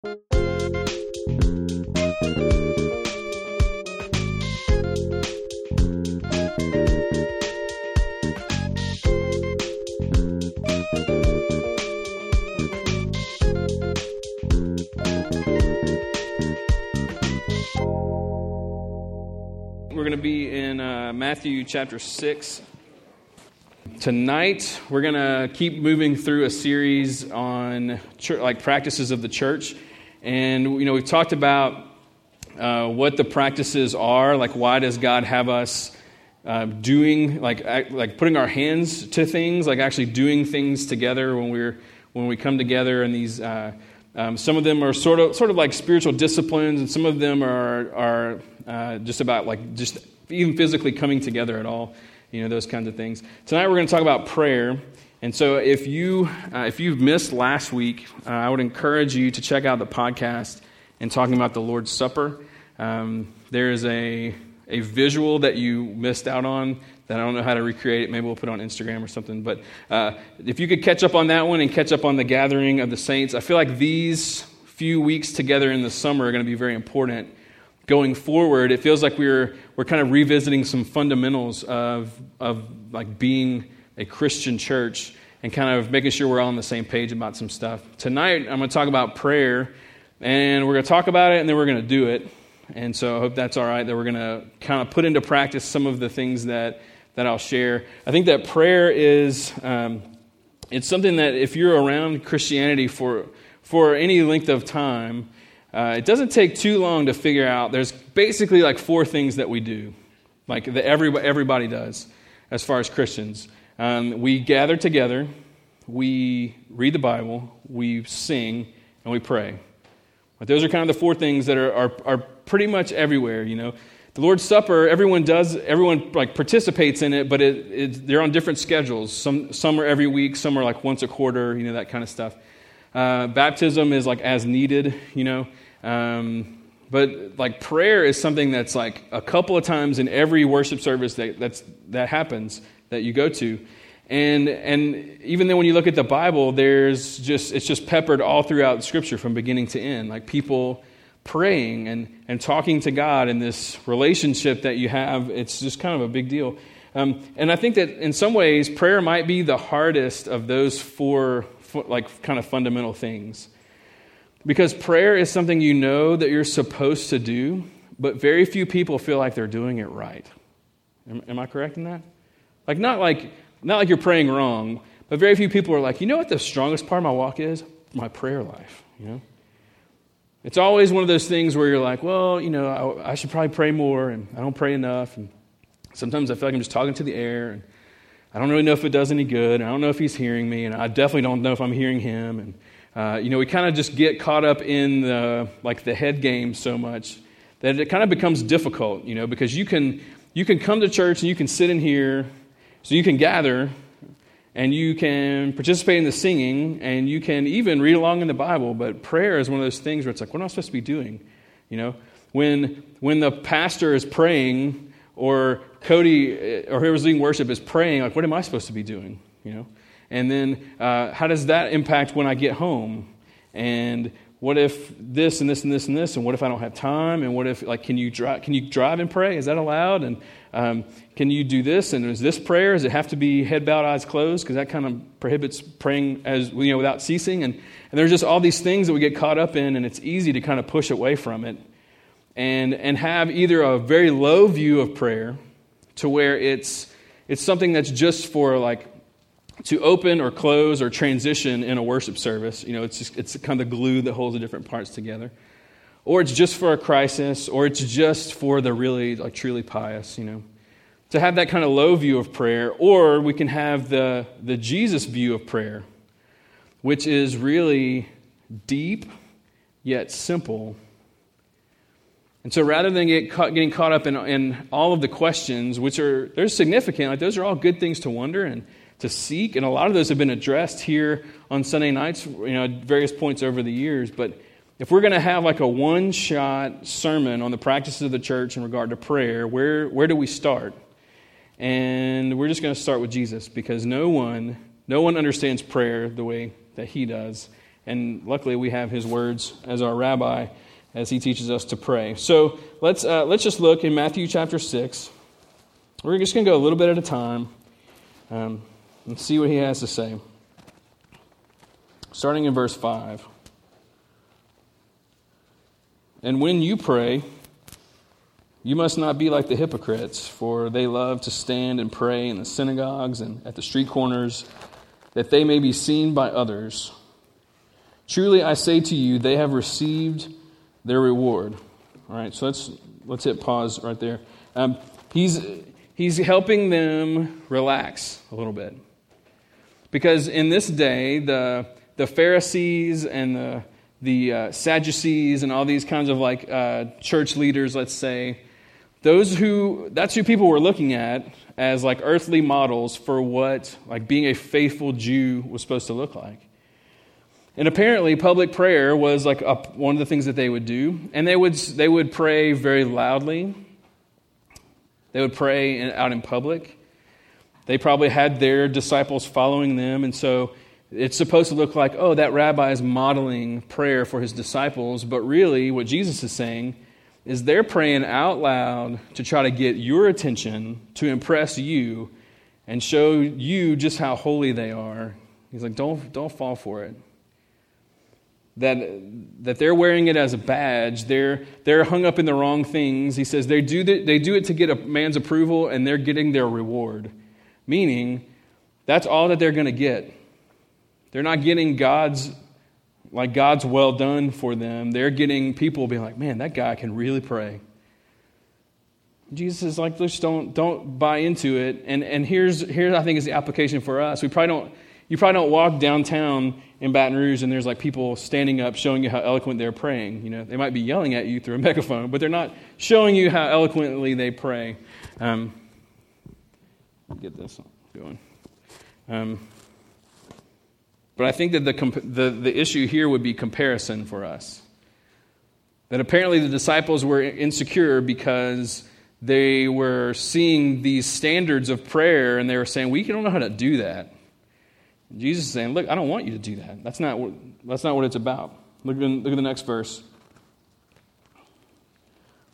We're going to be in uh, Matthew chapter 6. Tonight, we're going to keep moving through a series on like practices of the church. And, you know, we've talked about uh, what the practices are, like why does God have us uh, doing, like, act, like putting our hands to things, like actually doing things together when we're when we come together in these uh, um, some of them are sort of, sort of like spiritual disciplines, and some of them are, are uh, just about like just even physically coming together at all, you know, those kinds of things. Tonight we're going to talk about prayer. And so if, you, uh, if you've missed last week, uh, I would encourage you to check out the podcast and talking about the Lord's Supper. Um, there is a, a visual that you missed out on that I don't know how to recreate it. Maybe we'll put it on Instagram or something. But uh, if you could catch up on that one and catch up on the gathering of the saints, I feel like these few weeks together in the summer are going to be very important. Going forward, it feels like we're, we're kind of revisiting some fundamentals of, of like being a Christian church and kind of making sure we're all on the same page about some stuff. Tonight, I'm going to talk about prayer, and we're going to talk about it, and then we're going to do it. And so I hope that's all right, that we're going to kind of put into practice some of the things that that I'll share. I think that prayer is um, it's something that if you're around Christianity for for any length of time, uh, it doesn't take too long to figure out. There's basically like four things that we do, like that everybody, everybody does, as far as Christians. Um, we gather together, we read the Bible, we sing, and we pray. But those are kind of the four things that are, are, are pretty much everywhere, you know. The Lord's Supper, everyone does, everyone like participates in it, but it, it, they're on different schedules. Some, some are every week, some are like once a quarter, you know, that kind of stuff. Uh, baptism is like as needed, you know. Um, but like prayer is something that's like a couple of times in every worship service that, that's, that happens that you go to. And, and even then, when you look at the Bible, there's just, it's just peppered all throughout Scripture from beginning to end. Like people praying and, and talking to God in this relationship that you have, it's just kind of a big deal. Um, and I think that in some ways, prayer might be the hardest of those four, like, kind of fundamental things. Because prayer is something you know that you're supposed to do, but very few people feel like they're doing it right. Am, am I correct in that? Like, not like, not like you're praying wrong, but very few people are like, you know what the strongest part of my walk is? My prayer life, you know? It's always one of those things where you're like, well, you know, I, I, should probably pray more, and I don't pray enough. And sometimes I feel like I'm just talking to the air, and I don't really know if it does any good. and I don't know if he's hearing me, and I definitely don't know if I'm hearing him. And uh, you know, we kind of just get caught up in the like the head game so much that it kind of becomes difficult, you know, because you can you can come to church and you can sit in here, so you can gather, and you can participate in the singing and you can even read along in the Bible, but prayer is one of those things where it's like, what am I supposed to be doing? You know, when, when the pastor is praying or Cody eh, or whoever's leading worship is praying, like, what am I supposed to be doing? You know, and then uh, how does that impact when I get home? And what if this and this and this and this? And what if I don't have time? And what if, like, can you drive, can you drive and pray? Is that allowed? And um, can you do this? And is this prayer? Does it have to be head bowed, eyes closed? Because that kind of prohibits praying as you know without ceasing. And, and there's just all these things that we get caught up in, and it's easy to kind of push away from it, and and have either a very low view of prayer, to where it's it's something that's just for like to open or close or transition in a worship service. You know, it's just, it's kind of the glue that holds the different parts together or it's just for a crisis, or it's just for the really, like, truly pious, you know. To have that kind of low view of prayer, or we can have the, the Jesus view of prayer, which is really deep yet simple. And so rather than get caught, getting caught up in, in all of the questions, which are they're significant, like those are all good things to wonder and to seek, and a lot of those have been addressed here on Sunday nights, you know, various points over the years, but if we're going to have like a one shot sermon on the practices of the church in regard to prayer, where, where do we start? And we're just going to start with Jesus because no one, no one understands prayer the way that he does. And luckily, we have his words as our rabbi as he teaches us to pray. So let's, uh, let's just look in Matthew chapter 6. We're just going to go a little bit at a time um, and see what he has to say. Starting in verse 5. And when you pray, you must not be like the hypocrites, for they love to stand and pray in the synagogues and at the street corners, that they may be seen by others. Truly I say to you, they have received their reward. All right, so let's let's hit pause right there. Um, he's he's helping them relax a little bit because in this day the the Pharisees and the the uh, Sadducees and all these kinds of like uh, church leaders, let's say, those who that's who people were looking at as like earthly models for what like being a faithful Jew was supposed to look like. And apparently, public prayer was like a, one of the things that they would do. And they would, they would pray very loudly, they would pray in, out in public. They probably had their disciples following them. And so it's supposed to look like, oh, that rabbi is modeling prayer for his disciples. But really, what Jesus is saying is they're praying out loud to try to get your attention, to impress you, and show you just how holy they are. He's like, don't, don't fall for it that, that they're wearing it as a badge. They're, they're hung up in the wrong things. He says they do, the, they do it to get a man's approval and they're getting their reward. Meaning, that's all that they're going to get. They're not getting God's, like God's well done for them. They're getting people being like, man, that guy can really pray. Jesus is like, just don't, don't buy into it. And, and here's, here's, I think, is the application for us. We probably don't, you probably don't walk downtown in Baton Rouge and there's like people standing up showing you how eloquent they're praying. You know, they might be yelling at you through a megaphone, but they're not showing you how eloquently they pray. Um, get this going. Um, but I think that the, the, the issue here would be comparison for us. That apparently the disciples were insecure because they were seeing these standards of prayer and they were saying, We don't know how to do that. Jesus is saying, Look, I don't want you to do that. That's not what, that's not what it's about. Look at, look at the next verse.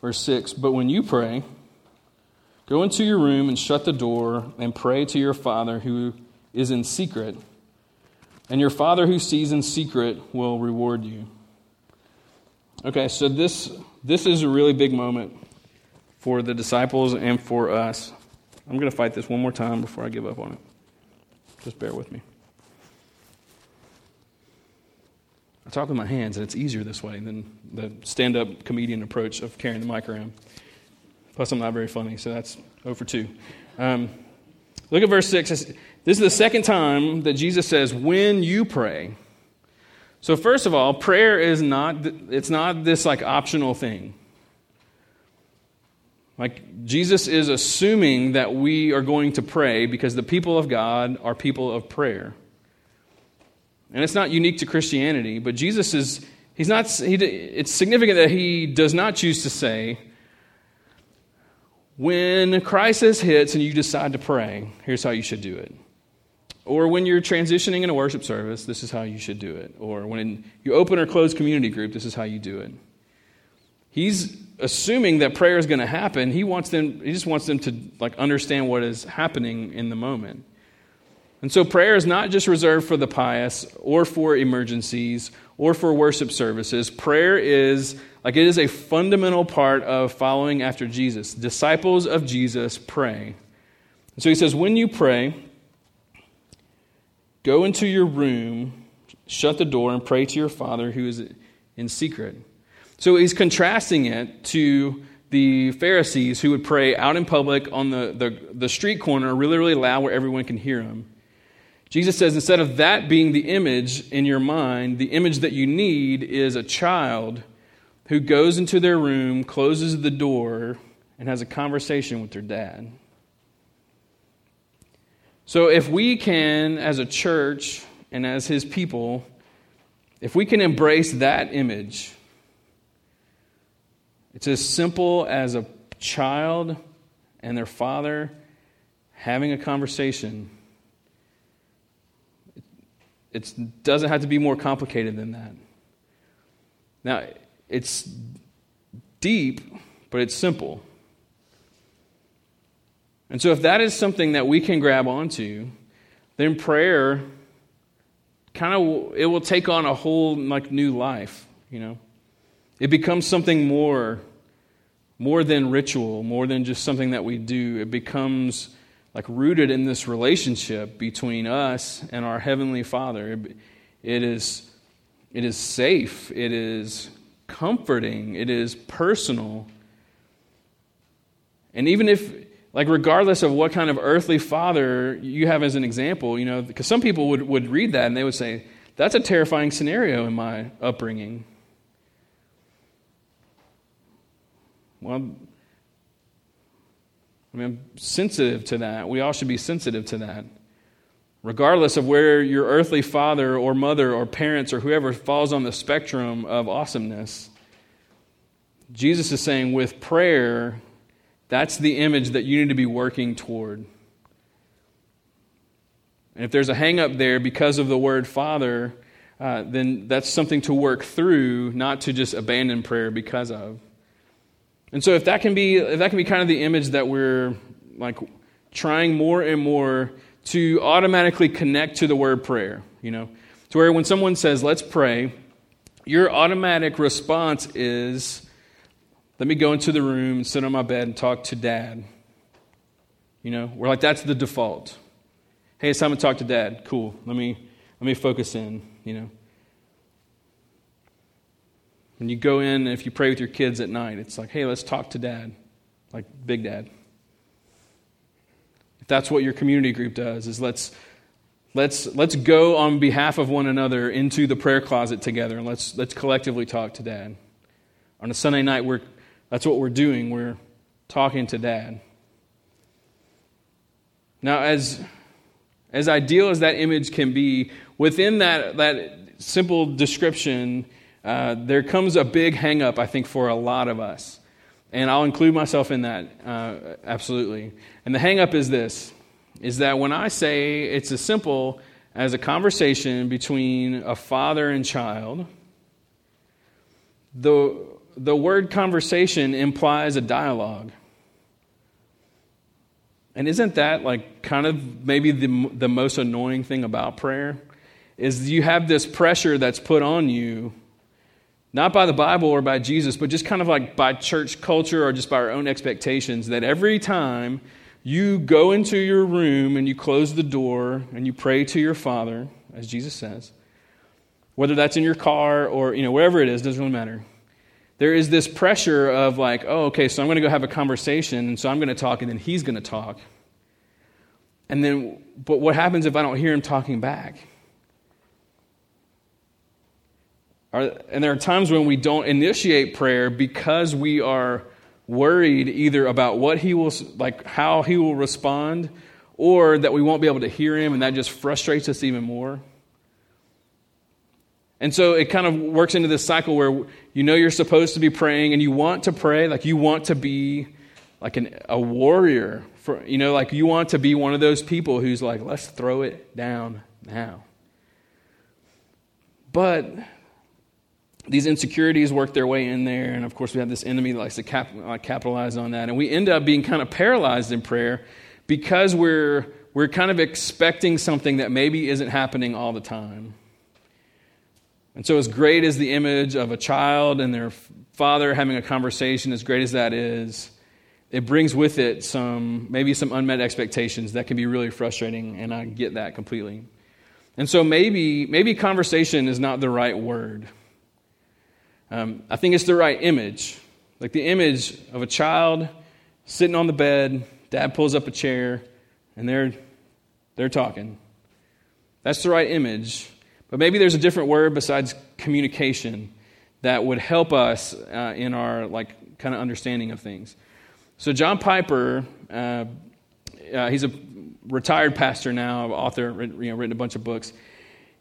Verse 6 But when you pray, go into your room and shut the door and pray to your Father who is in secret, and your Father who sees in secret will reward you. Okay, so this, this is a really big moment for the disciples and for us. I'm going to fight this one more time before I give up on it. Just bear with me. I talk with my hands, and it's easier this way than the stand up comedian approach of carrying the mic around. Plus, I'm not very funny, so that's 0 for 2. Um, look at verse 6. This is the second time that Jesus says, when you pray. So, first of all, prayer is not, it's not this like optional thing. Like, Jesus is assuming that we are going to pray because the people of God are people of prayer. And it's not unique to Christianity, but Jesus is, he's not, he, it's significant that he does not choose to say, when a crisis hits and you decide to pray, here's how you should do it. Or when you're transitioning in a worship service, this is how you should do it. Or when you open or close community group, this is how you do it. He's assuming that prayer is going to happen. He wants them, he just wants them to like understand what is happening in the moment. And so prayer is not just reserved for the pious or for emergencies or for worship services. Prayer is like it is a fundamental part of following after Jesus. Disciples of Jesus pray. And so he says, when you pray, go into your room, shut the door, and pray to your Father who is in secret. So he's contrasting it to the Pharisees who would pray out in public on the, the, the street corner, really, really loud where everyone can hear him. Jesus says instead of that being the image in your mind, the image that you need is a child who goes into their room, closes the door, and has a conversation with their dad. So, if we can, as a church and as his people, if we can embrace that image, it's as simple as a child and their father having a conversation it doesn't have to be more complicated than that. Now, it's deep, but it's simple. And so, if that is something that we can grab onto, then prayer kind of it will take on a whole like new life. You know, it becomes something more, more than ritual, more than just something that we do. It becomes like rooted in this relationship between us and our heavenly Father. It is, it is safe. It is comforting. It is personal. And even if, like, regardless of what kind of earthly father you have as an example, you know, because some people would, would read that and they would say, that's a terrifying scenario in my upbringing. Well, I mean, I'm sensitive to that. We all should be sensitive to that. Regardless of where your earthly father or mother or parents or whoever falls on the spectrum of awesomeness, Jesus is saying with prayer, that's the image that you need to be working toward. And if there's a hang up there because of the word Father, uh, then that's something to work through, not to just abandon prayer because of. And so if that can be if that can be kind of the image that we're like trying more and more to automatically connect to the word prayer, you know, to where when someone says, let's pray, your automatic response is, let me go into the room sit on my bed and talk to dad. You know, we're like, that's the default. Hey, it's time to talk to dad. Cool. Let me, let me focus in, you know. When you go in, if you pray with your kids at night, it's like, hey, let's talk to dad, like big dad. If that's what your community group does, is let's let's let's go on behalf of one another into the prayer closet together and let's let's collectively talk to dad. On a Sunday night, we're that's what we're doing. We're talking to dad. Now, as as ideal as that image can be, within that, that simple description, uh, there comes a big hangup, I think, for a lot of us. And I'll include myself in that, uh, absolutely. And the hangup is this is that when I say it's as simple as a conversation between a father and child, the, the word conversation implies a dialogue. And isn't that like kind of maybe the, the most annoying thing about prayer? Is you have this pressure that's put on you not by the Bible or by Jesus, but just kind of like by church culture or just by our own expectations, that every time you go into your room and you close the door and you pray to your Father, as Jesus says, whether that's in your car or you know wherever it is, doesn't really matter. There is this pressure of like, oh, okay, so I'm going to go have a conversation, and so I'm going to talk, and then he's going to talk. And then, but what happens if I don't hear him talking back? And there are times when we don't initiate prayer because we are worried either about what he will, like how he will respond, or that we won't be able to hear him, and that just frustrates us even more. And so it kind of works into this cycle where you know you're supposed to be praying and you want to pray, like you want to be like an, a warrior. For, you know, like you want to be one of those people who's like, let's throw it down now. But these insecurities work their way in there. And of course, we have this enemy that likes to cap- uh, capitalize on that. And we end up being kind of paralyzed in prayer because we're, we're kind of expecting something that maybe isn't happening all the time. And so, as great as the image of a child and their father having a conversation, as great as that is, it brings with it some maybe some unmet expectations that can be really frustrating, and I get that completely. And so maybe maybe conversation is not the right word. Um, I think it's the right image. Like the image of a child sitting on the bed, dad pulls up a chair, and they're, they're talking. That's the right image. But maybe there's a different word besides communication that would help us uh, in our like kind of understanding of things. So John Piper, uh, uh, he's a retired pastor now, author, you know, written a bunch of books.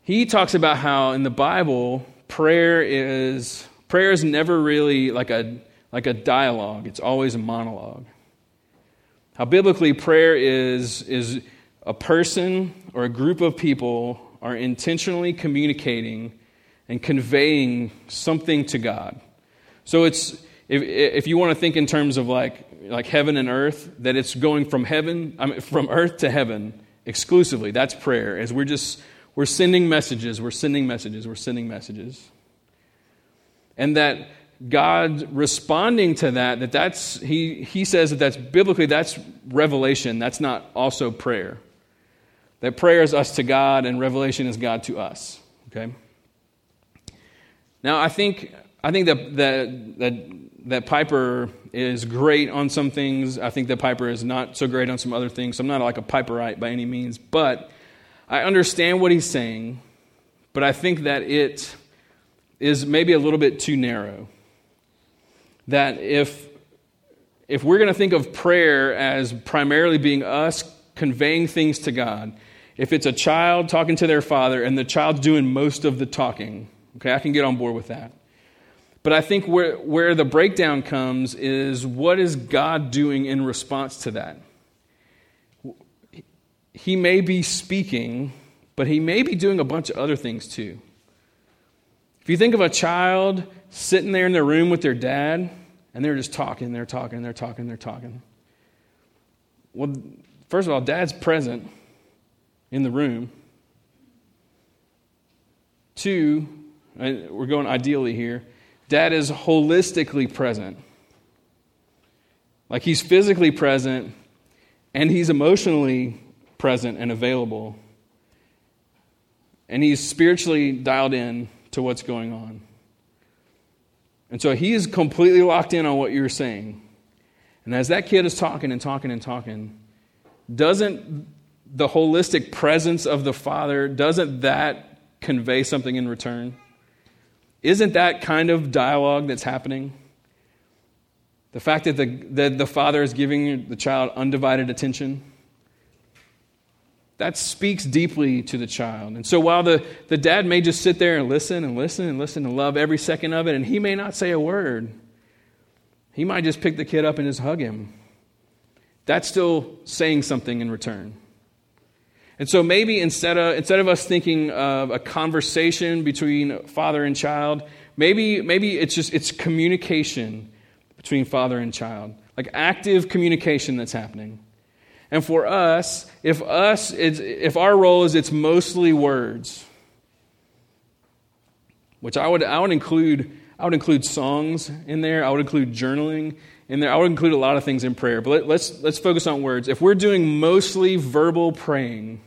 He talks about how in the Bible, prayer is Prayer is never really like a, like a dialogue, it's always a monologue. How biblically prayer is, is a person or a group of people are intentionally communicating and conveying something to God. So it's if, if you want to think in terms of like like heaven and earth, that it's going from heaven I mean, from earth to heaven exclusively. That's prayer. As we're just we're sending messages, we're sending messages, we're sending messages, and that God responding to that, that that's he he says that that's biblically that's revelation. That's not also prayer. That prayer is us to God and revelation is God to us. Okay. Now I think I think that that that that Piper is great on some things. I think that Piper is not so great on some other things. So I'm not like a Piperite by any means, but I understand what he's saying. But I think that it is maybe a little bit too narrow. That if if we're going to think of prayer as primarily being us conveying things to God, if it's a child talking to their father and the child's doing most of the talking, okay, I can get on board with that. But I think where, where the breakdown comes is what is God doing in response to that? He may be speaking, but he may be doing a bunch of other things too. If you think of a child sitting there in their room with their dad, and they're just talking, they're talking, they're talking, they're talking. Well, first of all, dad's present in the room. Two, we're going ideally here, dad is holistically present. Like he's physically present and he's emotionally present and available. And he's spiritually dialed in to what's going on. And so he is completely locked in on what you're saying. And as that kid is talking and talking and talking, doesn't the holistic presence of the Father, doesn't that convey something in return? Isn't that kind of dialogue that's happening? The fact that the, that the father is giving the child undivided attention, that speaks deeply to the child. And so while the, the dad may just sit there and listen and listen and listen and love every second of it, and he may not say a word, he might just pick the kid up and just hug him. That's still saying something in return. And so maybe instead of, instead of us thinking of a conversation between father and child, maybe, maybe it's just it's communication between father and child, like active communication that's happening. And for us, if us, if our role is it's mostly words, which I would, I would include, I would include songs in there. I would include journaling in there. I would include a lot of things in prayer, but let, let's, let's focus on words. If we're doing mostly verbal praying,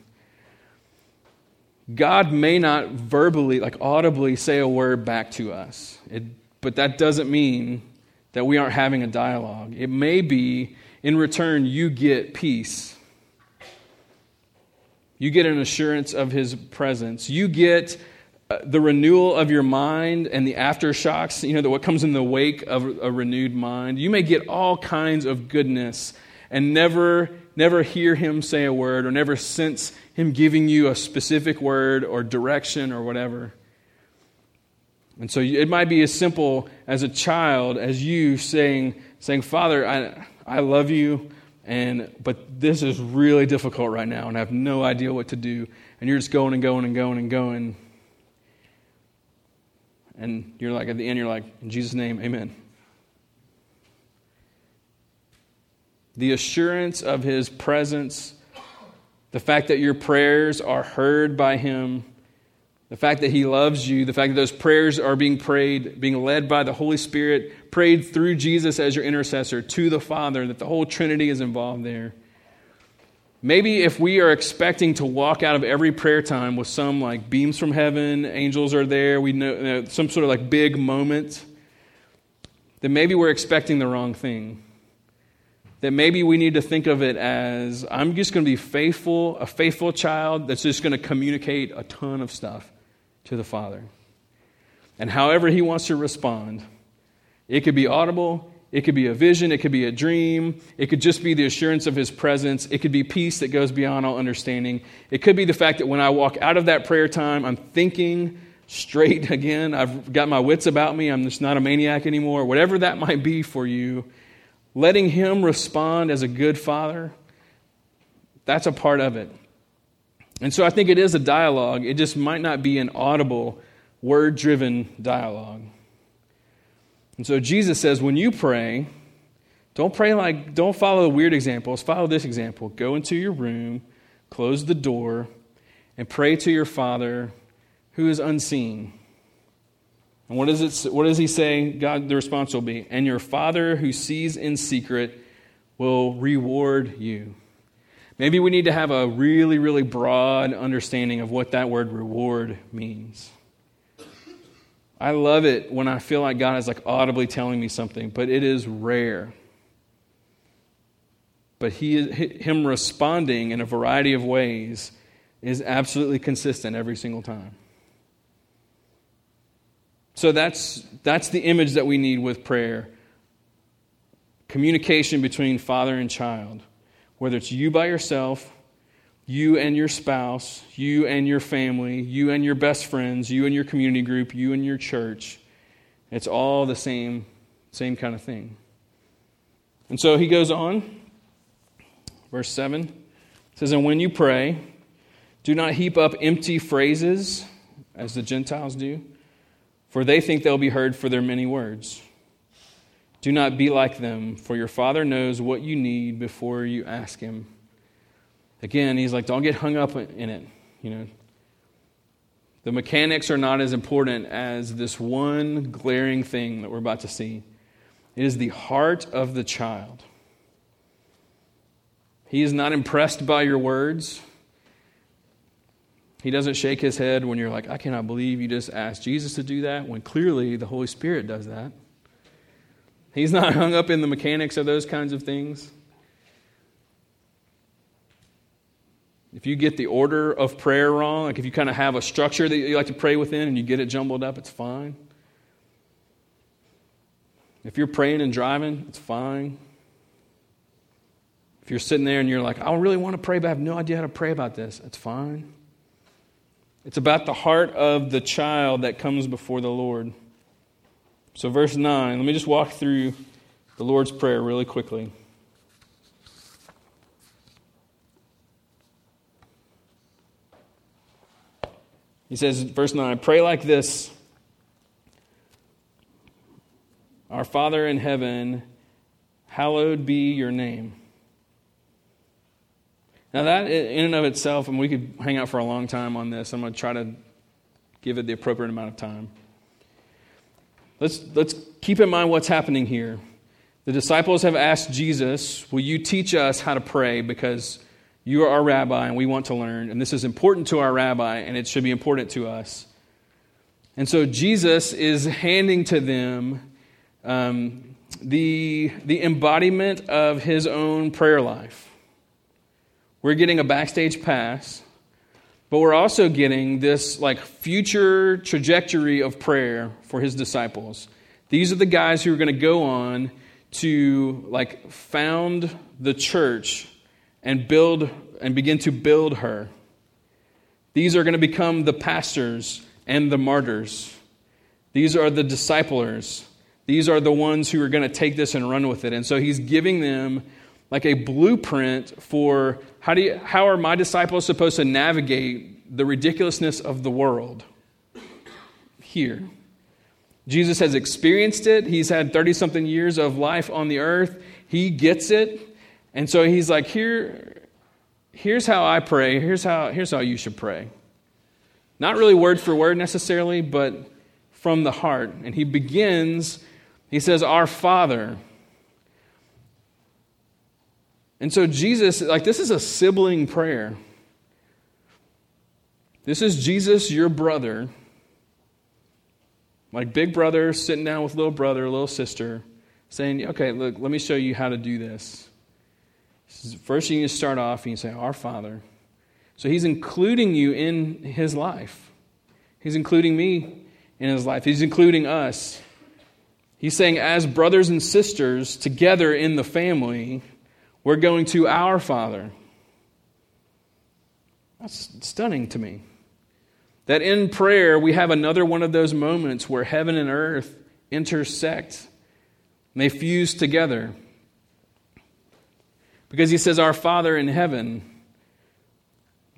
God may not verbally, like audibly, say a word back to us. It, but that doesn't mean that we aren't having a dialogue. It may be, in return, you get peace. You get an assurance of his presence. You get uh, the renewal of your mind and the aftershocks, you know, the, what comes in the wake of a renewed mind. You may get all kinds of goodness and never, never hear him say a word or never sense him giving you a specific word or direction or whatever. And so it might be as simple as a child as you saying, saying Father, I, I love you, and, but this is really difficult right now, and I have no idea what to do. And you're just going and going and going and going. And you're like, at the end, you're like, in Jesus' name, amen. The assurance of his presence, the fact that your prayers are heard by him, the fact that he loves you, the fact that those prayers are being prayed, being led by the Holy Spirit, prayed through Jesus as your intercessor to the Father, that the whole Trinity is involved there. Maybe if we are expecting to walk out of every prayer time with some like beams from heaven, angels are there, we know, you know some sort of like big moment, then maybe we're expecting the wrong thing. That maybe we need to think of it as I'm just going to be faithful, a faithful child that's just going to communicate a ton of stuff to the Father. And however He wants to respond, it could be audible, it could be a vision, it could be a dream, it could just be the assurance of His presence, it could be peace that goes beyond all understanding. It could be the fact that when I walk out of that prayer time, I'm thinking straight again. I've got my wits about me, I'm just not a maniac anymore. Whatever that might be for you, letting Him respond as a good Father, that's a part of it. And so I think it is a dialogue. It just might not be an audible, word driven dialogue. And so Jesus says, when you pray, don't pray like, don't follow weird examples. Follow this example. Go into your room, close the door, and pray to your Father who is unseen. And what, is it, what does he say? God, the response will be, and your Father who sees in secret will reward you. Maybe we need to have a really, really broad understanding of what that word reward means. I love it when I feel like God is like audibly telling me something, but it is rare. But he, him responding in a variety of ways is absolutely consistent every single time. So that's, that's the image that we need with prayer communication between father and child, whether it's you by yourself, you and your spouse, you and your family, you and your best friends, you and your community group, you and your church. It's all the same, same kind of thing. And so he goes on, verse 7 says, And when you pray, do not heap up empty phrases as the Gentiles do, for they think they'll be heard for their many words. Do not be like them, for your Father knows what you need before you ask Him. Again, He's like, don't get hung up in it. You know, the mechanics are not as important as this one glaring thing that we're about to see. It is the heart of the child. He is not impressed by your words. He doesn't shake his head when you're like, I cannot believe you just asked Jesus to do that, when clearly the Holy Spirit does that. He's not hung up in the mechanics of those kinds of things. If you get the order of prayer wrong, like if you kind of have a structure that you like to pray within and you get it jumbled up, it's fine. If you're praying and driving, it's fine. If you're sitting there and you're like, I really want to pray, but I have no idea how to pray about this, it's fine. It's about the heart of the child that comes before the Lord. So, verse 9, let me just walk through the Lord's Prayer really quickly. He says, verse 9, pray like this Our Father in heaven, hallowed be your name. Now, that in and of itself, and we could hang out for a long time on this. I'm going to try to give it the appropriate amount of time. Let's, let's keep in mind what's happening here. The disciples have asked Jesus, Will you teach us how to pray? Because you are our rabbi and we want to learn. And this is important to our rabbi and it should be important to us. And so Jesus is handing to them um, the, the embodiment of his own prayer life. We're getting a backstage pass but we're also getting this like future trajectory of prayer for his disciples. These are the guys who are going to go on to like found the church and build and begin to build her. These are going to become the pastors and the martyrs. These are the disciplers. These are the ones who are going to take this and run with it. And so he's giving them like a blueprint for how, do you, how are my disciples supposed to navigate the ridiculousness of the world here? Jesus has experienced it. He's had 30 something years of life on the earth. He gets it. And so he's like, Here, here's how I pray. Here's how, here's how you should pray. Not really word for word necessarily, but from the heart. And he begins, he says, Our Father. And so, Jesus, like, this is a sibling prayer. This is Jesus, your brother, like big brother sitting down with little brother, little sister, saying, Okay, look, let me show you how to do this. First, you need to start off and you say, Our Father. So, he's including you in his life. He's including me in his life. He's including us. He's saying, as brothers and sisters together in the family, we're going to our Father. That's stunning to me. That in prayer, we have another one of those moments where heaven and earth intersect, and they fuse together. Because he says, Our Father in heaven.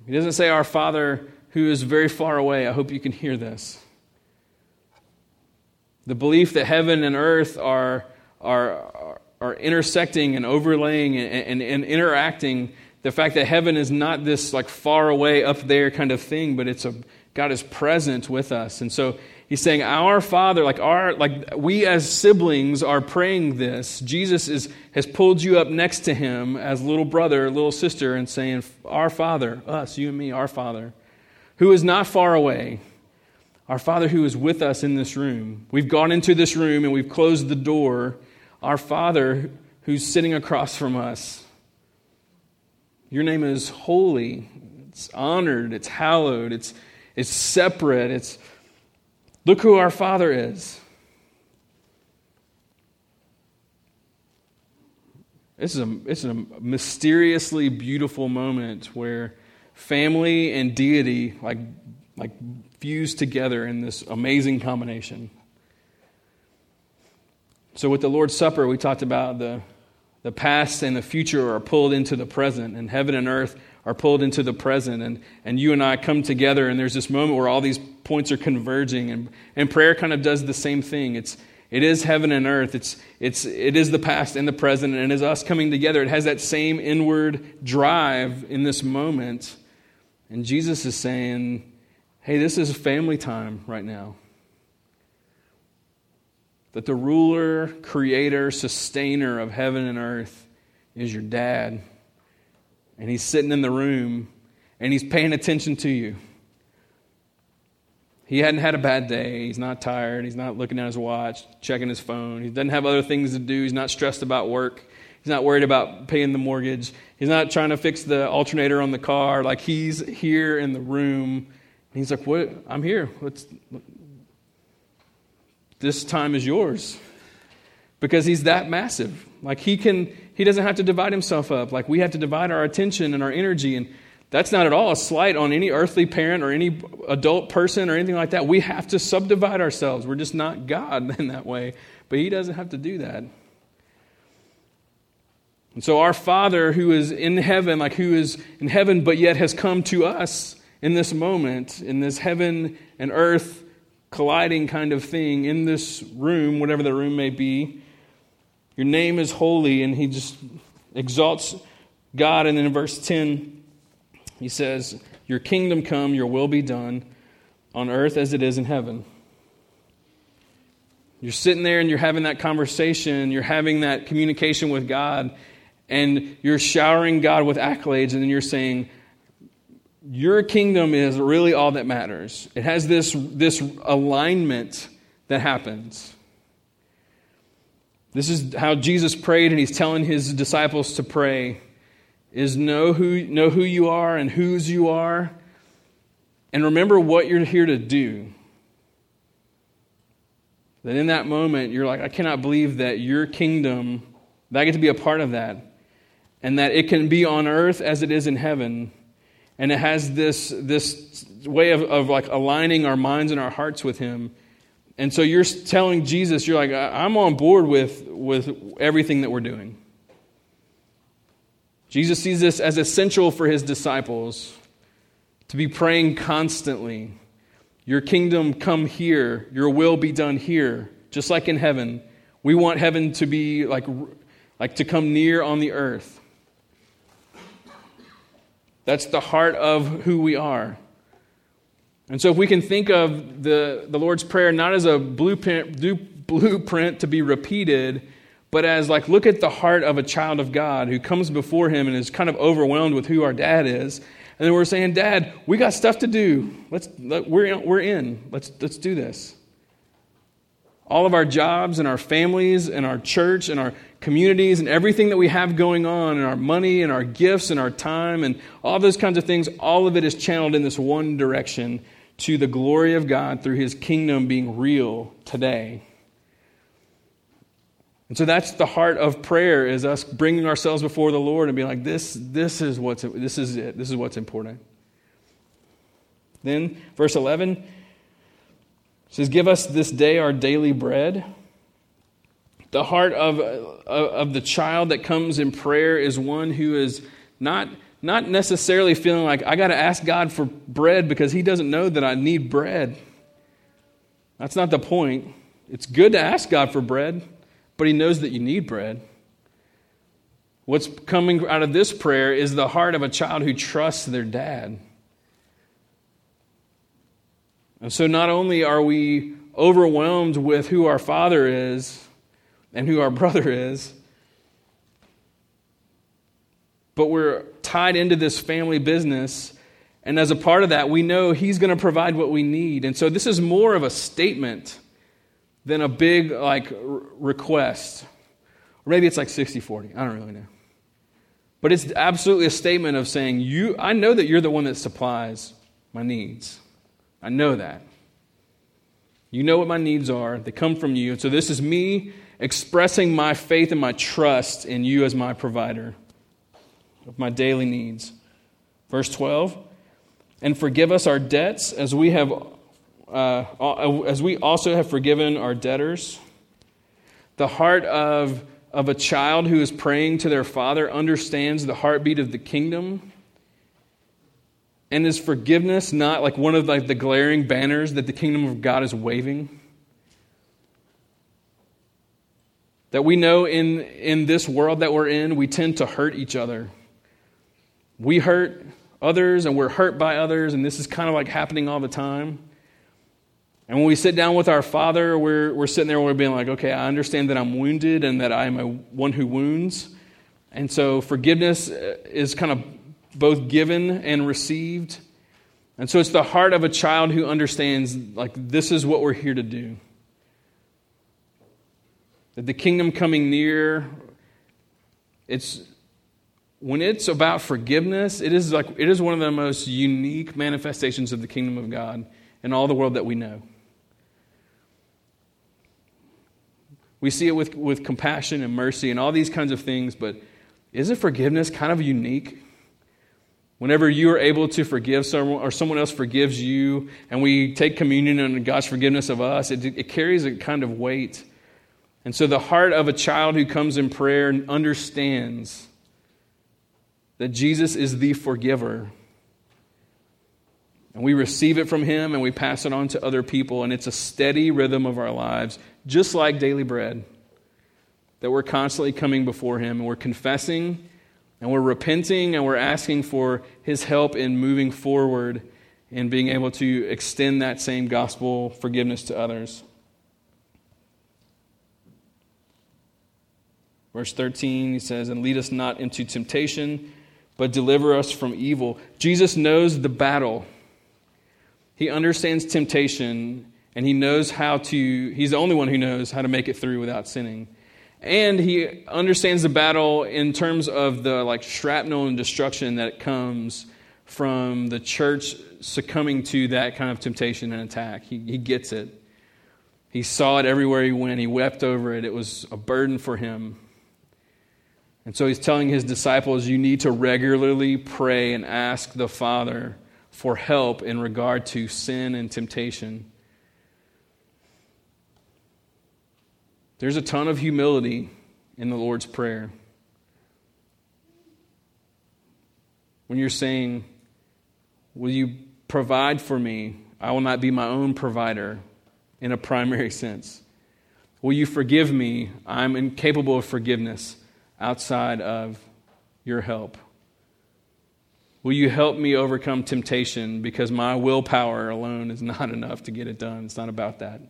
He doesn't say, Our Father who is very far away. I hope you can hear this. The belief that heaven and earth are, are, are intersecting and overlaying and, and, and interacting. The fact that heaven is not this like far away up there kind of thing, but it's a God is present with us. And so he's saying, Our Father, like our like we as siblings are praying this. Jesus is has pulled you up next to him as little brother, little sister, and saying, Our Father, us, you and me, our Father, who is not far away. Our Father who is with us in this room. We've gone into this room and we've closed the door. Our Father who's sitting across from us. Your name is holy. It's honored. It's hallowed. It's it's separate. It's look who our Father is. This is a, it's a mysteriously beautiful moment where family and deity like, like fuse together in this amazing combination. So, with the Lord's Supper, we talked about the, the past and the future are pulled into the present, and heaven and earth are pulled into the present. And, and you and I come together, and there's this moment where all these points are converging. And, and prayer kind of does the same thing. It's, it is heaven and earth. It's, it's, it is the past and the present, and it is us coming together. It has that same inward drive in this moment. And Jesus is saying, hey, this is family time right now. That the ruler, creator, sustainer of heaven and earth is your dad and he's sitting in the room and he's paying attention to you. He hadn't had a bad day. He's not tired. He's not looking at his watch, checking his phone. He doesn't have other things to do. He's not stressed about work. He's not worried about paying the mortgage. He's not trying to fix the alternator on the car. Like he's here in the room. And He's like, "What? I'm here. What's this time is yours." Because he's that massive. Like he can he doesn't have to divide himself up. Like we have to divide our attention and our energy. And that's not at all a slight on any earthly parent or any adult person or anything like that. We have to subdivide ourselves. We're just not God in that way. But he doesn't have to do that. And so our Father who is in heaven, like who is in heaven but yet has come to us in this moment, in this heaven and earth colliding kind of thing, in this room, whatever the room may be, your name is holy. And he just exalts God. And then in verse 10, he says, Your kingdom come, your will be done on earth as it is in heaven. You're sitting there and you're having that conversation, you're having that communication with God, and you're showering God with accolades, and then you're saying, Your kingdom is really all that matters. It has this, this alignment that happens. This is how Jesus prayed, and he's telling his disciples to pray is know who, know who you are and whose you are, and remember what you're here to do. That in that moment, you're like, I cannot believe that your kingdom, that I get to be a part of that, and that it can be on earth as it is in heaven. And it has this, this way of, of like aligning our minds and our hearts with Him and so you're telling Jesus, you're like, I'm on board with, with everything that we're doing. Jesus sees this as essential for his disciples to be praying constantly. Your kingdom come here, your will be done here, just like in heaven. We want heaven to be like, like to come near on the earth. That's the heart of who we are. And so, if we can think of the, the Lord's Prayer not as a blueprint, blueprint to be repeated, but as like, look at the heart of a child of God who comes before him and is kind of overwhelmed with who our dad is. And then we're saying, Dad, we got stuff to do. Let's, let, we're, in, we're in. Let's, let's do this. All of our jobs and our families and our church and our communities and everything that we have going on and our money and our gifts and our time and all those kinds of things, all of it is channeled in this one direction to the glory of God through his kingdom being real today. And so that's the heart of prayer is us bringing ourselves before the Lord and being like this this is what's this is it. This is what's important. Then verse 11 says give us this day our daily bread. The heart of, of, the child that comes in prayer is one who is not not necessarily feeling like I got to ask God for bread because He doesn't know that I need bread. That's not the point. It's good to ask God for bread, but He knows that you need bread. What's coming out of this prayer is the heart of a child who trusts their dad. And so not only are we overwhelmed with who our father is and who our brother is, but we're tied into this family business. And as a part of that, we know he's going to provide what we need. And so this is more of a statement than a big like request. Or maybe it's like 60-40. I don't really know. But it's absolutely a statement of saying, you, I know that you're the one that supplies my needs. I know that. You know what my needs are, they come from you. And so this is me expressing my faith and my trust in you as my provider of my daily needs. Verse 12, and forgive us our debts as we have uh, as we also have forgiven our debtors. The heart of, of a child who is praying to their father understands the heartbeat of the kingdom and is forgiveness not like one of like the glaring banners that the kingdom of God is waving? That we know in, in this world that we're in, we tend to hurt each other. We hurt others and we're hurt by others, and this is kind of like happening all the time. And when we sit down with our Father, we're, we're sitting there and we're being like, okay, I understand that I'm wounded and that I am a one who wounds. And so forgiveness is kind of both given and received. And so it's the heart of a child who understands, like, this is what we're here to do. That the kingdom coming near, it's when it's about forgiveness, it is like it is one of the most unique manifestations of the kingdom of God in all the world that we know. We see it with, with compassion and mercy and all these kinds of things, but isn't forgiveness kind of unique? Whenever you are able to forgive someone or someone else forgives you, and we take communion and God's forgiveness of us, it, it carries a kind of weight. And so the heart of a child who comes in prayer understands that Jesus is the forgiver. And we receive it from him and we pass it on to other people, and it's a steady rhythm of our lives, just like daily bread, that we're constantly coming before him and we're confessing and we're repenting and we're asking for his help in moving forward and being able to extend that same gospel forgiveness to others. Verse 13, he says, And lead us not into temptation, but deliver us from evil. Jesus knows the battle. He understands temptation, and he knows how to, he's the only one who knows how to make it through without sinning. And he understands the battle in terms of the like shrapnel and destruction that comes from the church succumbing to that kind of temptation and attack. He, he gets it. He saw it everywhere he went. He wept over it. It was a burden for him and so he's telling his disciples you need to regularly pray and ask the father for help in regard to sin and temptation There's a ton of humility in the Lord's Prayer. When you're saying, Will you provide for me? I will not be my own provider in a primary sense. Will you forgive me? I'm incapable of forgiveness outside of your help. Will you help me overcome temptation because my willpower alone is not enough to get it done? It's not about that.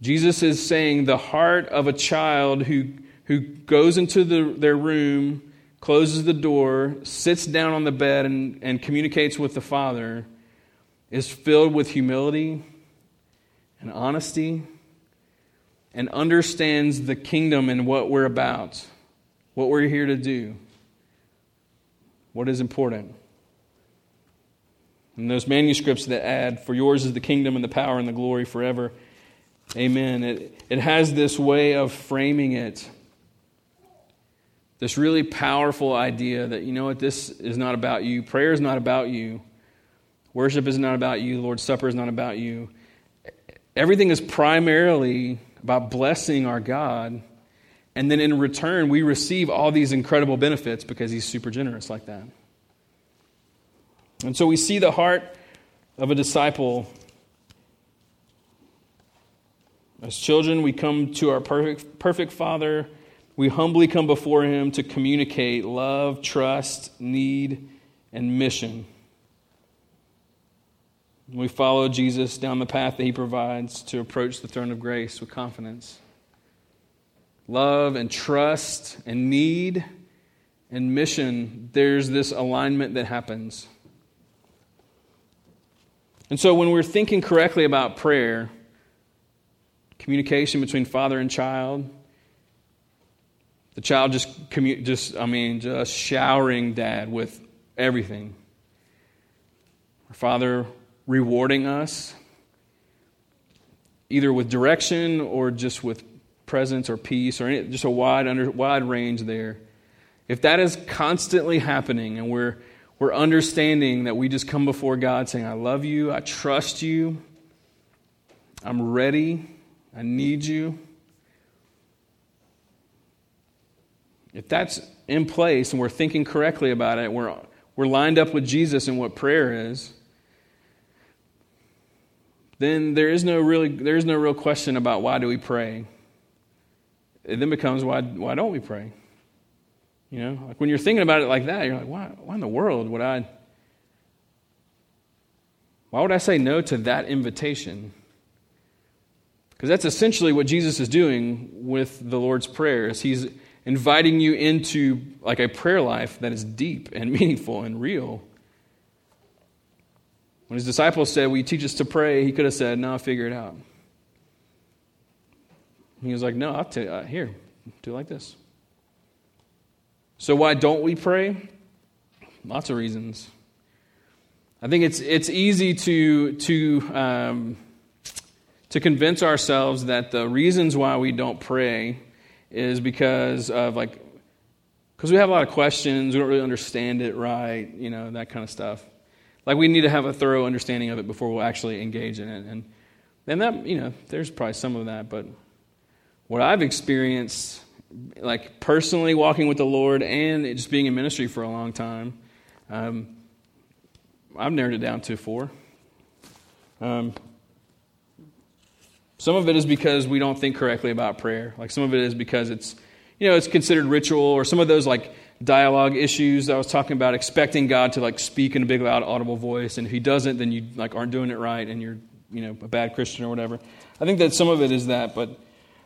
Jesus is saying the heart of a child who, who goes into the, their room, closes the door, sits down on the bed, and, and communicates with the Father is filled with humility and honesty and understands the kingdom and what we're about, what we're here to do, what is important. And those manuscripts that add, For yours is the kingdom and the power and the glory forever. Amen. It, it has this way of framing it. This really powerful idea that, you know what, this is not about you. Prayer is not about you. Worship is not about you. Lord's Supper is not about you. Everything is primarily about blessing our God And then in return, we receive all these incredible benefits because he's super generous like that. And so we see the heart of a disciple. As children, we come to our perfect, perfect Father. We humbly come before him to communicate love, trust, need, and mission. We follow Jesus down the path that he provides to approach the throne of grace with confidence. Love and trust and need and mission, there's this alignment that happens. And so when we're thinking correctly about prayer, communication between father and child, the child just, commu- just I mean, just showering dad with everything. Our father rewarding us, either with direction or just with presence or peace or any, just a wide, under, wide range there. If that is constantly happening and we're, we're understanding that we just come before God saying, I love you, I trust you, I'm ready, I need you. If that's in place and we're thinking correctly about it, we're, we're lined up with Jesus and what prayer is, then there is no really there is no real question about why do we pray. It then becomes why why don't we pray? You know, like when you're thinking about it like that, you're like, why why in the world would I why would I say no to that invitation? Because that's essentially what Jesus is doing with the Lord's Prayer. Is he's inviting you into like a prayer life that is deep and meaningful and real. When his disciples said, Will you teach us to pray? He could have said, No, figure it out. He was like, No, I'll tell you, uh, here, do it like this. So, why don't we pray? Lots of reasons. I think it's, it's easy to, to, um, to convince ourselves that the reasons why we don't pray is because of like, because we have a lot of questions, we don't really understand it right, you know, that kind of stuff. Like we need to have a thorough understanding of it before we'll actually engage in it. And and that, you know, there's probably some of that, but what I've experienced, like personally walking with the Lord and just being in ministry for a long time, um, I've narrowed it down to four. Um, some of it is because we don't think correctly about prayer. Like some of it is because it's, you know, it's considered ritual, or some of those like dialogue issues I was talking about, expecting God to like speak in a big, loud, audible voice, and if He doesn't, then you like aren't doing it right, and you're you know a bad Christian or whatever. I think that some of it is that, but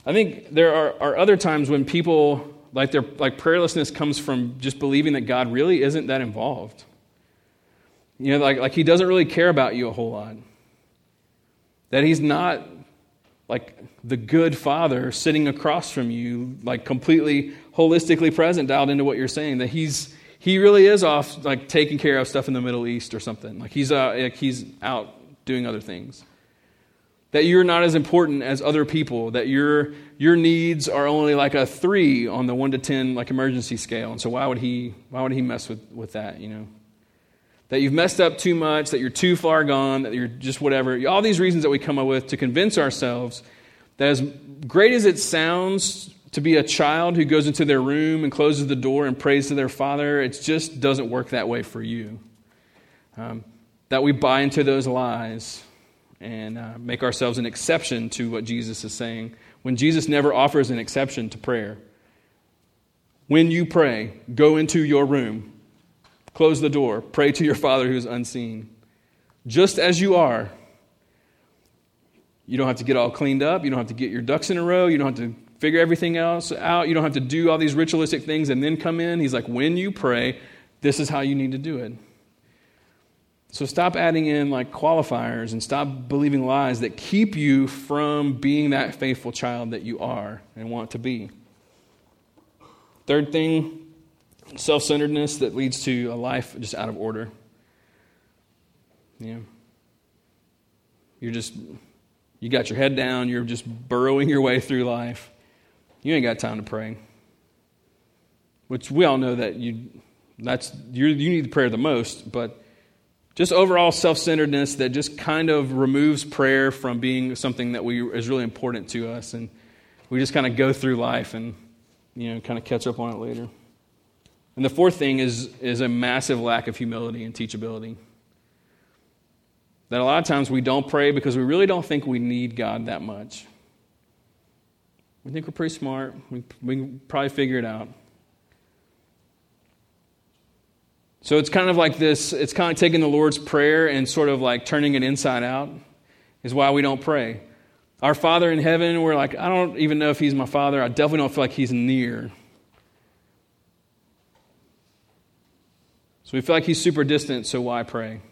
I think there are, are other times when people like their like prayerlessness comes from just believing that God really isn't that involved. You know, like like He doesn't really care about you a whole lot. That He's not like the good father sitting across from you, like completely holistically present, dialed into what you're saying. That he's he really is off, like taking care of stuff in the Middle East or something. Like he's uh, like he's out doing other things. That you're not as important as other people. That your your needs are only like a three on the one to ten like emergency scale. And so why would he why would he mess with with that? You know that you've messed up too much, that you're too far gone, that you're just whatever. All these reasons that we come up with to convince ourselves that as great as it sounds to be a child who goes into their room and closes the door and prays to their father, it just doesn't work that way for you. Um, that we buy into those lies and uh, make ourselves an exception to what Jesus is saying when Jesus never offers an exception to prayer. When you pray, go into your room Close the door. Pray to your Father who is unseen. Just as you are. You don't have to get all cleaned up. You don't have to get your ducks in a row. You don't have to figure everything else out. You don't have to do all these ritualistic things and then come in. He's like, when you pray, this is how you need to do it. So stop adding in like qualifiers and stop believing lies that keep you from being that faithful child that you are and want to be. Third thing, self centeredness that leads to a life just out of order. Yeah. You're just, you got your head down, you're just burrowing your way through life. You ain't got time to pray. Which we all know that you, that's, you need prayer the most, but just overall self centeredness that just kind of removes prayer from being something that we, is really important to us. And we just kind of go through life and you know, kind of catch up on it later. And the fourth thing is, is a massive lack of humility and teachability. That a lot of times we don't pray because we really don't think we need God that much. We think we're pretty smart. We, we can probably figure it out. So it's kind of like this it's kind of taking the Lord's Prayer and sort of like turning it inside out, is why we don't pray. Our Father in heaven, we're like, I don't even know if He's my Father. I definitely don't feel like He's near. So we feel like He's super distant, so why pray?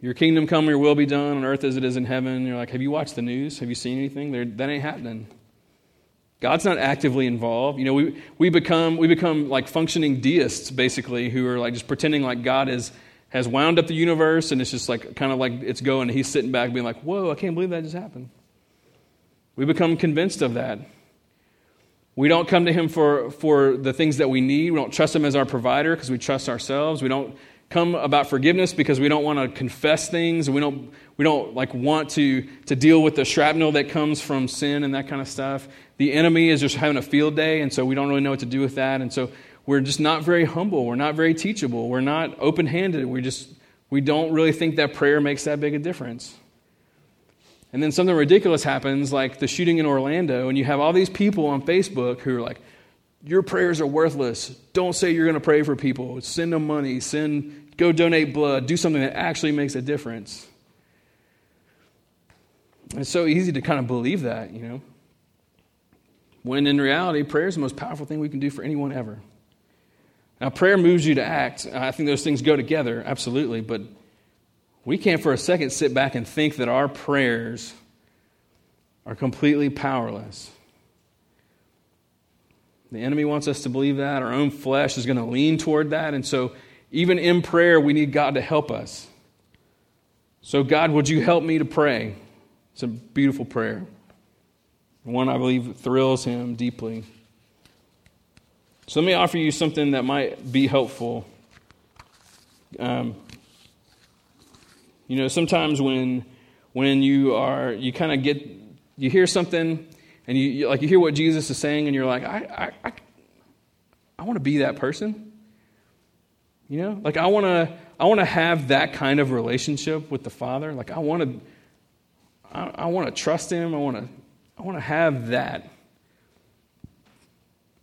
Your kingdom come, your will be done on earth as it is in heaven. You're like, have you watched the news? Have you seen anything? They're, that ain't happening. God's not actively involved. You know, we, we, become, we become like functioning deists, basically, who are like just pretending like God is, has wound up the universe and it's just like kind of like it's going. And he's sitting back being like, whoa, I can't believe that just happened. We become convinced of that. We don't come to him for, for the things that we need. We don't trust him as our provider because we trust ourselves. We don't come about forgiveness because we don't want to confess things. We don't, we don't like want to, to deal with the shrapnel that comes from sin and that kind of stuff. The enemy is just having a field day, and so we don't really know what to do with that. And so we're just not very humble. We're not very teachable. We're not open handed. We just we don't really think that prayer makes that big a difference. And then something ridiculous happens, like the shooting in Orlando, and you have all these people on Facebook who are like, Your prayers are worthless. Don't say you're going to pray for people. Send them money. Send go donate blood, do something that actually makes a difference. It's so easy to kind of believe that, you know. When in reality, prayer is the most powerful thing we can do for anyone ever. Now, prayer moves you to act. I think those things go together, absolutely, but we can't for a second sit back and think that our prayers are completely powerless. The enemy wants us to believe that. Our own flesh is going to lean toward that. And so even in prayer, we need God to help us. So, God, would you help me to pray? It's a beautiful prayer. One I believe thrills him deeply. So, let me offer you something that might be helpful. Um, you know, sometimes when when you are you kind of get you hear something and you like you hear what Jesus is saying and you're like I I I, I want to be that person. You know, like I want to I want to have that kind of relationship with the Father. Like I want to I, I want to trust him. I want to I want to have that.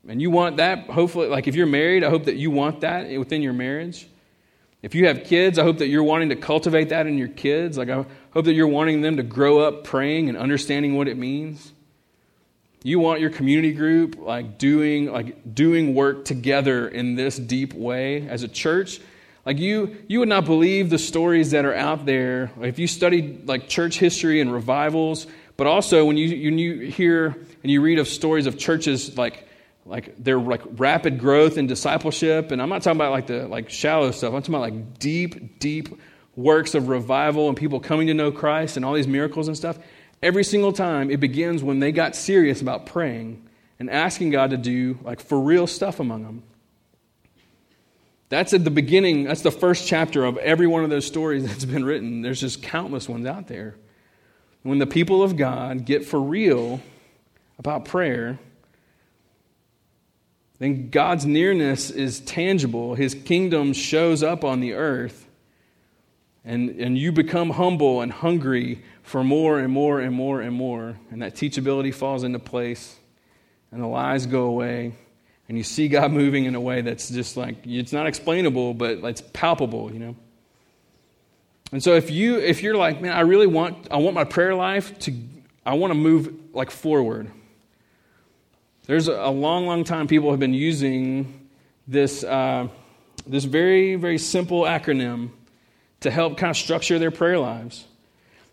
And you want that hopefully like if you're married, I hope that you want that within your marriage. If you have kids, I hope that you're wanting to cultivate that in your kids. Like I hope that you're wanting them to grow up praying and understanding what it means. You want your community group like doing like doing work together in this deep way as a church. Like you you would not believe the stories that are out there. If you studied like church history and revivals, but also when you you hear and you read of stories of churches like like their like rapid growth and discipleship and i'm not talking about like the like shallow stuff. I'm talking about like deep deep works of revival and people coming to know christ and all these miracles and stuff Every single time, it begins when they got serious about praying and asking God to do, like, for real stuff among them. That's at the beginning, that's the first chapter of every one of those stories that's been written. There's just countless ones out there. When the people of God get for real about prayer, then God's nearness is tangible. His kingdom shows up on the earth, and, and you become humble and hungry for more and more and more and more. And that teachability falls into place, and the lies go away, and you see God moving in a way that's just like, it's not explainable, but it's palpable, you know? And so if you if you're like, man, I really want I want my prayer life to I want to move like forward. There's a long, long time people have been using this uh, this very, very simple acronym to help kind of structure their prayer lives.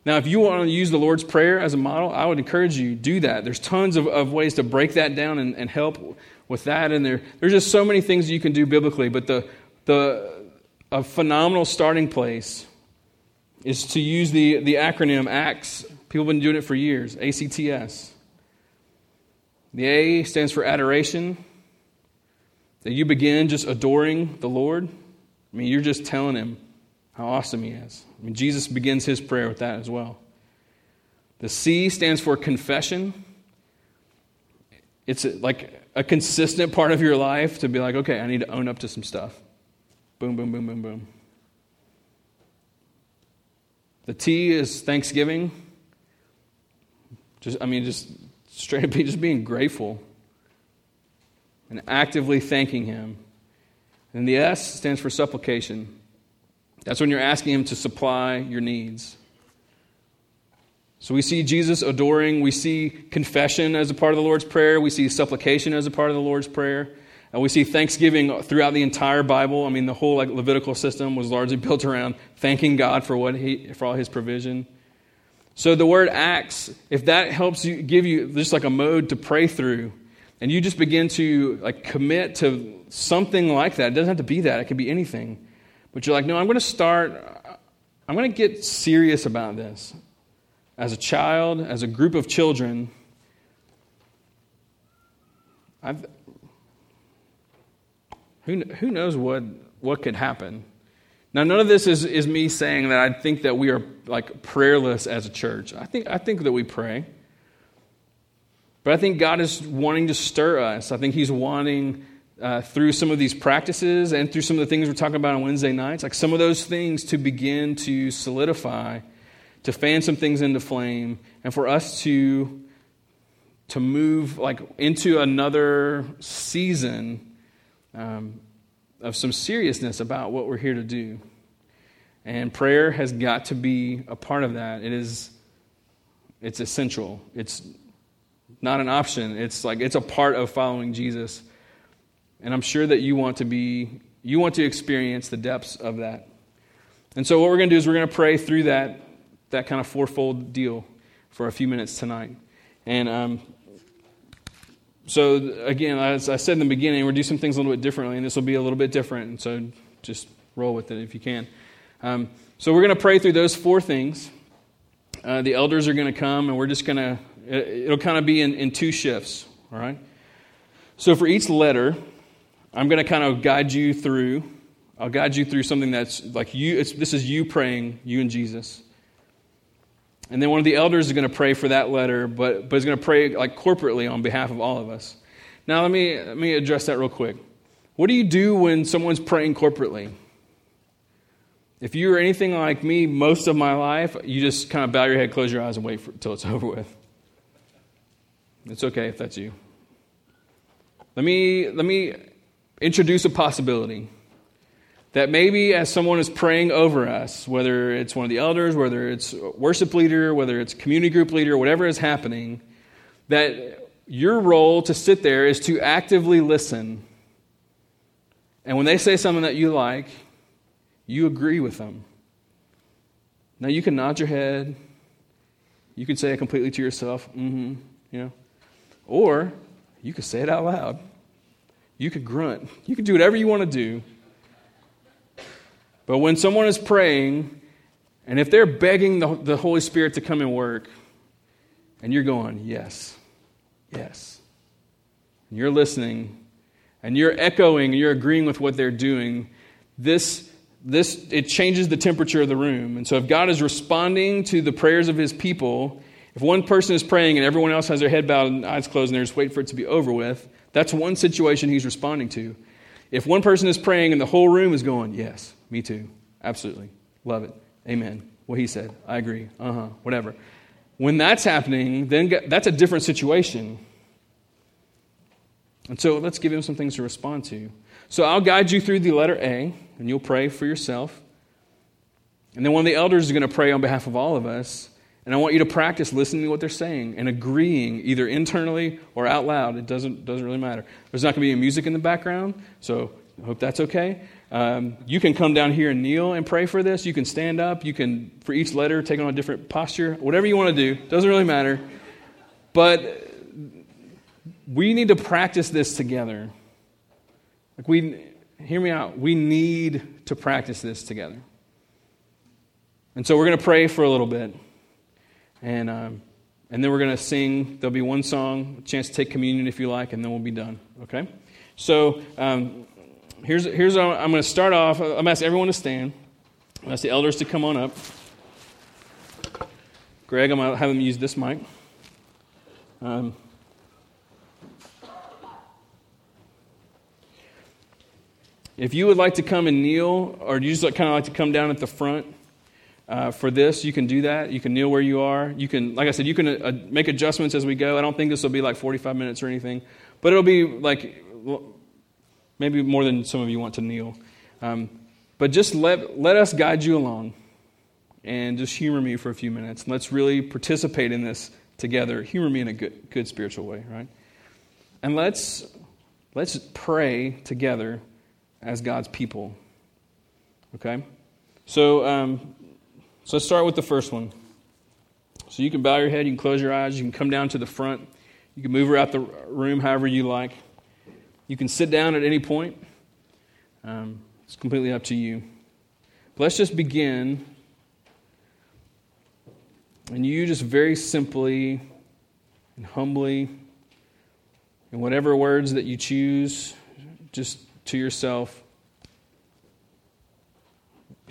Now, if you want to use the Lord's Prayer as a model, I would encourage you do that. There's tons of, of ways to break that down and, and help with that. And there, there's just so many things you can do biblically. But the, the, a phenomenal starting place is to use the, the acronym ACTS. People have been doing it for years ACTS. The A stands for adoration, that you begin just adoring the Lord. I mean, you're just telling Him, how awesome he is. I mean, Jesus begins his prayer with that as well. The C stands for confession. it's like a consistent part of your life to be like, okay, I need to own up to some stuff. Boom, boom, boom, boom, boom. The T is Thanksgiving. Just, I mean, just straight up, just being grateful and actively thanking Him. And the S stands for supplication. That's when you're asking Him to supply your needs. So we see Jesus adoring. We see confession as a part of the Lord's Prayer. We see supplication as a part of the Lord's Prayer. And we see thanksgiving throughout the entire Bible. I mean, the whole like, Levitical system was largely built around thanking God for what he, for all His provision. So the word acts, if that helps you give you just like a mode to pray through, and you just begin to like commit to something like that. It doesn't have to be that. It could be anything. But you're like, no, I'm going to start. I'm going to get serious about this. As a child, as a group of children, I've, who, who knows what, what could happen? Now, none of this is, is me saying that I think that we are like prayerless as a church. I think, I think that we pray. But I think God is wanting to stir us. I think He's wanting uh, through some of these practices and through some of the things we're talking about on Wednesday nights, like some of those things to begin to solidify, to fan some things into flame, and for us to to move like into another season um, of some seriousness about what we're here to do. And prayer has got to be a part of that. It is it's essential. It's not an option. It's like it's a part of following Jesus. And I'm sure that you want to be, you want to experience the depths of that. And so what we're going to do is we're going to pray through that, that kind of fourfold deal for a few minutes tonight. And um, so again, as I said in the beginning, we'll do some things a little bit differently, and this will be a little bit different. And so just roll with it if you can. Um, so we're going to pray through those four things. Uh, the elders are going to come, and we're just going to, it'll kind of be in, in two shifts, all right? So for each letter, I'm going to kind of guide you through. I'll guide you through something that's like you, this is you praying, you and Jesus. And then one of the elders is going to pray for that letter, but, but is going to pray like corporately on behalf of all of us. Now, let me, let me address that real quick. What do you do when someone's praying corporately? If you're anything like me most of my life, you just kind of bow your head, close your eyes, and wait until it's over with. It's okay if that's you. Let me, let me introduce a possibility that maybe as someone is praying over us, whether it's one of the elders, whether it's worship leader, whether it's community group leader, whatever is happening, that your role to sit there is to actively listen. And when they say something that you like, you agree with them. Now you can nod your head. You can say it completely to yourself, mm-hmm, you know. Or you could say it out loud. You could grunt. You could do whatever you want to do. But when someone is praying, and if they're begging the, the Holy Spirit to come and work, and you're going, yes, yes, and you're listening, and you're echoing, and you're agreeing with what they're doing, this this it changes the temperature of the room. And so if God is responding to the prayers of his people, if one person is praying and everyone else has their head bowed and eyes closed and they're just waiting for it to be over with, that's one situation he's responding to. If one person is praying and the whole room is going, Yes, me too. Absolutely. Love it. Amen. What he said. I agree. Uh huh. Whatever. When that's happening, then that's a different situation. And so let's give him some things to respond to. So I'll guide you through the letter A, and you'll pray for yourself. And then one of the elders is going to pray on behalf of all of us. And I want you to practice listening to what they're saying and agreeing either internally or out loud. It doesn't, doesn't really matter. There's not going to be any music in the background, so I hope that's okay. Um, you can come down here and kneel and pray for this. You can stand up. You can, for each letter, take on a different posture. Whatever you want to do, doesn't really matter. But we need to practice this together. Like we, hear me out. We need to practice this together. And so we're going to pray for a little bit. And, um, and then we're going to sing. There'll be one song, a chance to take communion if you like, and then we'll be done. Okay? So um, here's, here's how I'm going to start off. Uh, I'm going to ask everyone to stand. I'm going to ask the elders to come on up. Greg, I'm going to have them use this mic. Um, if you would like to come and kneel, or you just kind of like to come down at the front, uh, for this, you can do that. You can kneel where you are. You can, like I said, you can uh, make adjustments as we go. I don't think this will be like 45 minutes or anything, but it'll be like maybe more than some of you want to kneel. Um, but just let, let us guide you along and just humor me for a few minutes. Let's really participate in this together. Humor me in a good, good spiritual way, right? And let's, let's pray together as God's people. Okay? So, um, so let's start with the first one. So you can bow your head, you can close your eyes, you can come down to the front, you can move around the room however you like. You can sit down at any point. Um, it's completely up to you. But let's just begin. And you just very simply and humbly, in whatever words that you choose, just to yourself,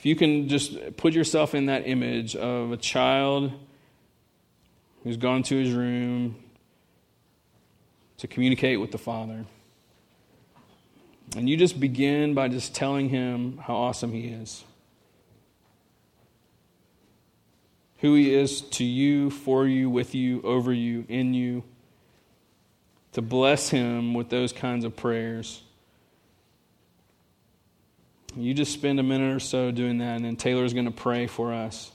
if you can just put yourself in that image of a child who's gone to his room to communicate with the Father. And you just begin by just telling him how awesome he is. Who he is to you, for you, with you, over you, in you. To bless him with those kinds of prayers. You just spend a minute or so doing that, and then Taylor's going to pray for us.